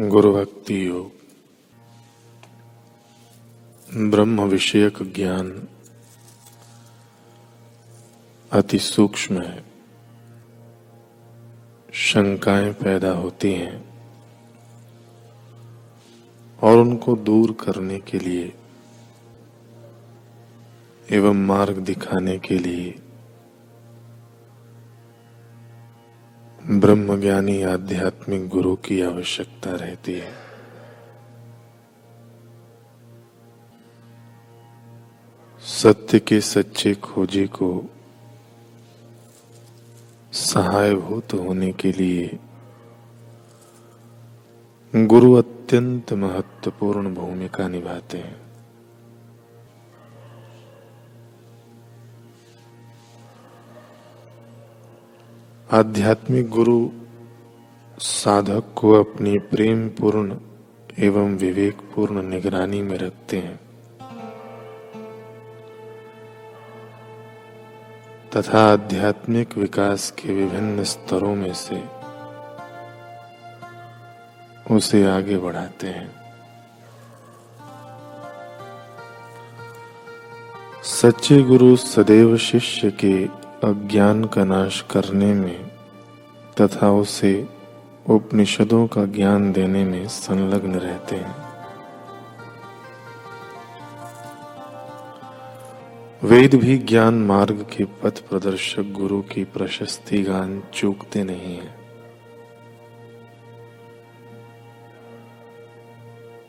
गुरु भक्ति योग। ब्रह्म विषयक ज्ञान अति सूक्ष्म है। शंकाएँ पैदा होती हैं और उनको दूर करने के लिए एवं मार्ग दिखाने के लिए ब्रह्मज्ञानी आध्यात्मिक गुरु की आवश्यकता रहती है। सत्य के सच्चे खोजी को सहायभूत होने के लिए गुरु अत्यंत महत्वपूर्ण भूमिका निभाते हैं। आध्यात्मिक गुरु साधक को अपनी प्रेम पूर्ण एवं विवेक पूर्ण निगरानी में रखते हैं। तथा आध्यात्मिक विकास के विभिन्न स्तरों में से उसे आगे बढ़ाते हैं। सच्चे गुरु सदैव शिष्य के अज्ञान का नाश करने में तथा उसे उपनिषदों का ज्ञान देने में संलग्न रहते हैं। वेद भी ज्ञान मार्ग के पथ प्रदर्शक गुरु की प्रशस्ति गान चूकते नहीं है।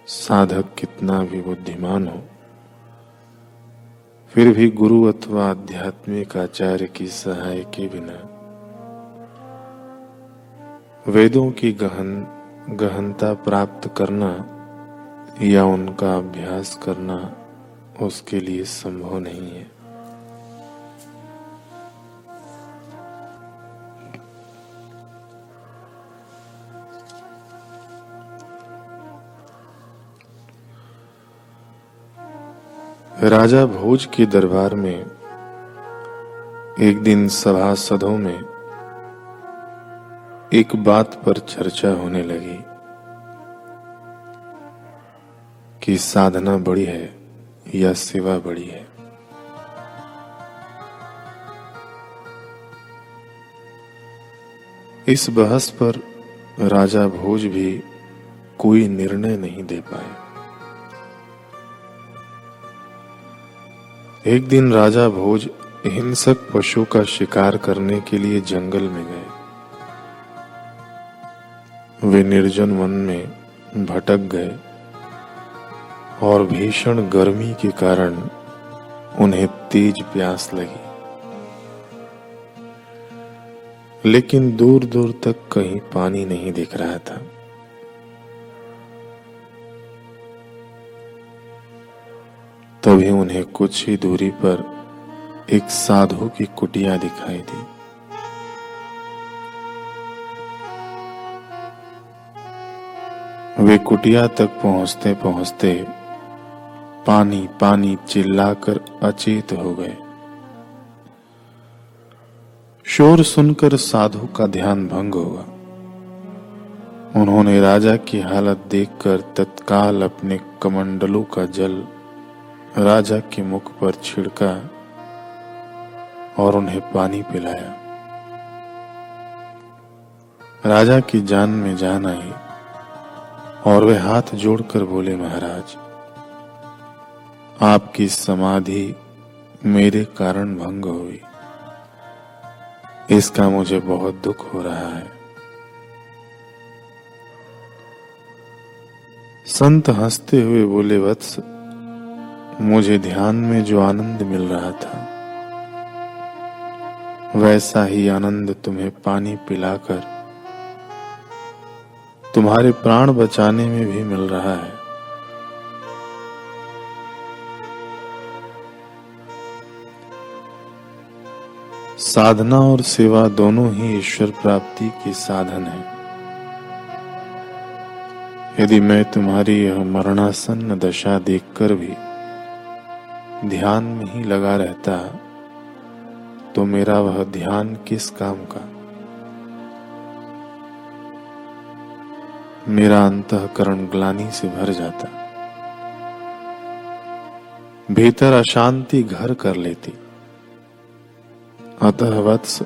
साधक कितना भी बुद्धिमान हो फिर भी गुरु अथवा आध्यात्मिक आचार्य की सहाय के बिना। वेदों की गहन, गहनता प्राप्त करना या उनका अभ्यास करना उसके लिए संभव नहीं है। राजा भोज के दरबार में, एक दिन सभासदों में, एक बात पर चर्चा होने लगी कि साधना बड़ी है या सेवा बड़ी है। इस बहस पर राजा भोज भी कोई निर्णय नहीं दे पाए। एक दिन राजा भोज हिंसक पशु का शिकार करने के लिए जंगल में गए। वे निर्जन वन में भटक गए और भीषण गर्मी के कारण उन्हें तेज प्यास लगी। लेकिन दूर दूर तक कहीं पानी नहीं दिख रहा था। तभी उन्हें कुछ ही दूरी पर एक साधु की कुटिया दिखाई दी। वे कुटिया तक पहुँचते पहुँचते पानी पानी चिल्लाकर अचेत हो गए। शोर सुनकर साधु का ध्यान भंग हुआ उन्होंने राजा की हालत देखकर तत्काल अपने कमंडलों का जल राजा के मुख पर छिड़का और उन्हें पानी पिलाया। राजा की जान में जान आई और वे हाथ जोड़कर बोले, महाराज, आपकी समाधि मेरे कारण भंग हुई। इसका मुझे बहुत दुख हो रहा है। संत हँसते हुए बोले, वत्स मुझे ध्यान में जो आनंद मिल रहा था, वैसा ही आनंद तुम्हें पानी पिलाकर, तुम्हारे प्राण बचाने में भी मिल रहा है। साधना और सेवा दोनों ही ईश्वर प्राप्ति के साधन हैं। यदि मैं तुम्हारी यह मरणासन्न दशा देखकर भी ध्यान में ही लगा रहता तो मेरा वह ध्यान किस काम का? मेरा अंतकरण ग्लानी से भर जाता। भीतर अशांति घर कर लेती। अतः वत्स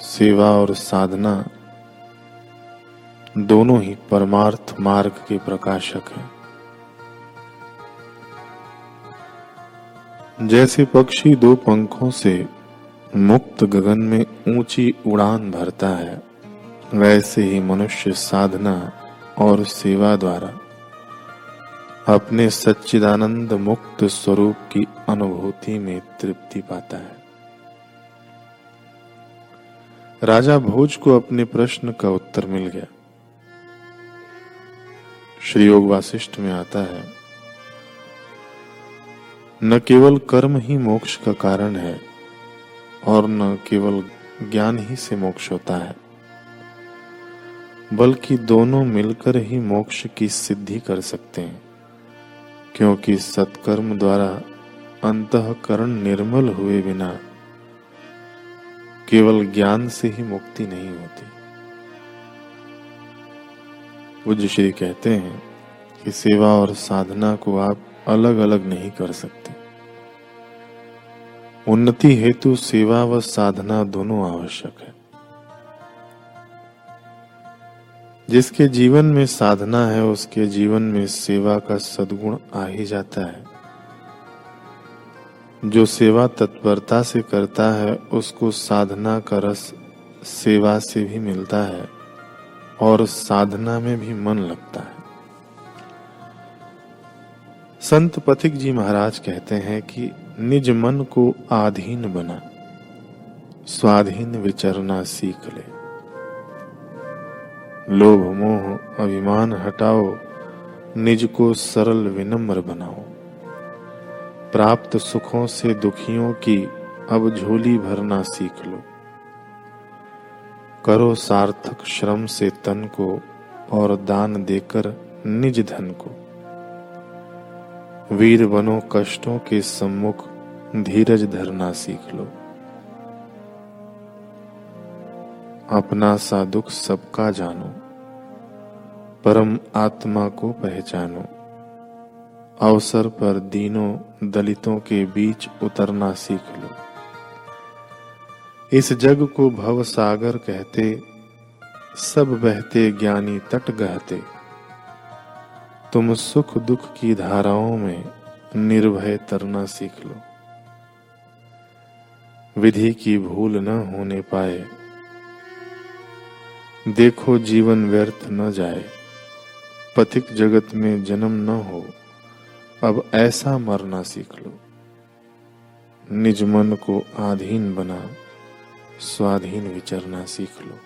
सेवा और साधना दोनों ही परमार्थ मार्ग के प्रकाशक हैं। जैसे पक्षी दो पंखों से मुक्त गगन में ऊँची उड़ान भरता है, वैसे ही मनुष्य साधना और सेवा द्वारा अपने सच्चिदानंद मुक्त स्वरूप की अनुभूति में तृप्ति पाता है। राजा भोज को अपने प्रश्न का उत्तर मिल गया। श्री योग वासिष्ठ में आता है न केवल कर्म ही मोक्ष का कारण है, और न केवल ज्ञान ही से मोक्ष होता है, बल्कि दोनों मिलकर ही मोक्ष की सिद्धि कर सकते हैं, क्योंकि सत्कर्म द्वारा अंतकरण निर्मल हुए बिना केवल ज्ञान से ही मुक्ति नहीं होती। पूज्य श्री कहते हैं कि सेवा और साधना को आप अलग अलग नहीं कर सकते। उन्नति हेतु सेवा व साधना दोनों आवश्यक है। जिसके जीवन में साधना है, उसके जीवन में सेवा का सद्गुण आ ही जाता है। जो सेवा तत्परता से करता है, उसको साधना का रस सेवा से भी मिलता है और साधना में भी मन लगता है। संत पथिक जी महाराज कहते हैं कि निज मन को आधीन बना, स्वाधीन विचरना सीख ले। लोभ मोह अभिमान हटाओ, निज को सरल विनम्र बनाओ। प्राप्त सुखों से दुखियों की अब झोली भरना सीख लो। करो सार्थक श्रम से तन को और दान देकर निज धन को। वीर बनो कष्टों के सम्मुख धीरज धरना सीख लो। अपना सा दुख सबका जानो, परम आत्मा को पहचानो। अवसर पर दीनों दलितों के बीच उतरना सीख लो। इस जग को भव सागर कहते, सब बहते ज्ञानी तट गहते। तुम सुख दुख की धाराओं में निर्भय तरना सीख लो। विधि की भूल न होने पाए, देखो जीवन व्यर्थ न जाए, पथिक जगत में जन्म न हो, अब ऐसा मरना सीख लो। निज मन को आधीन बना, स्वाधीन विचरना सीख लो।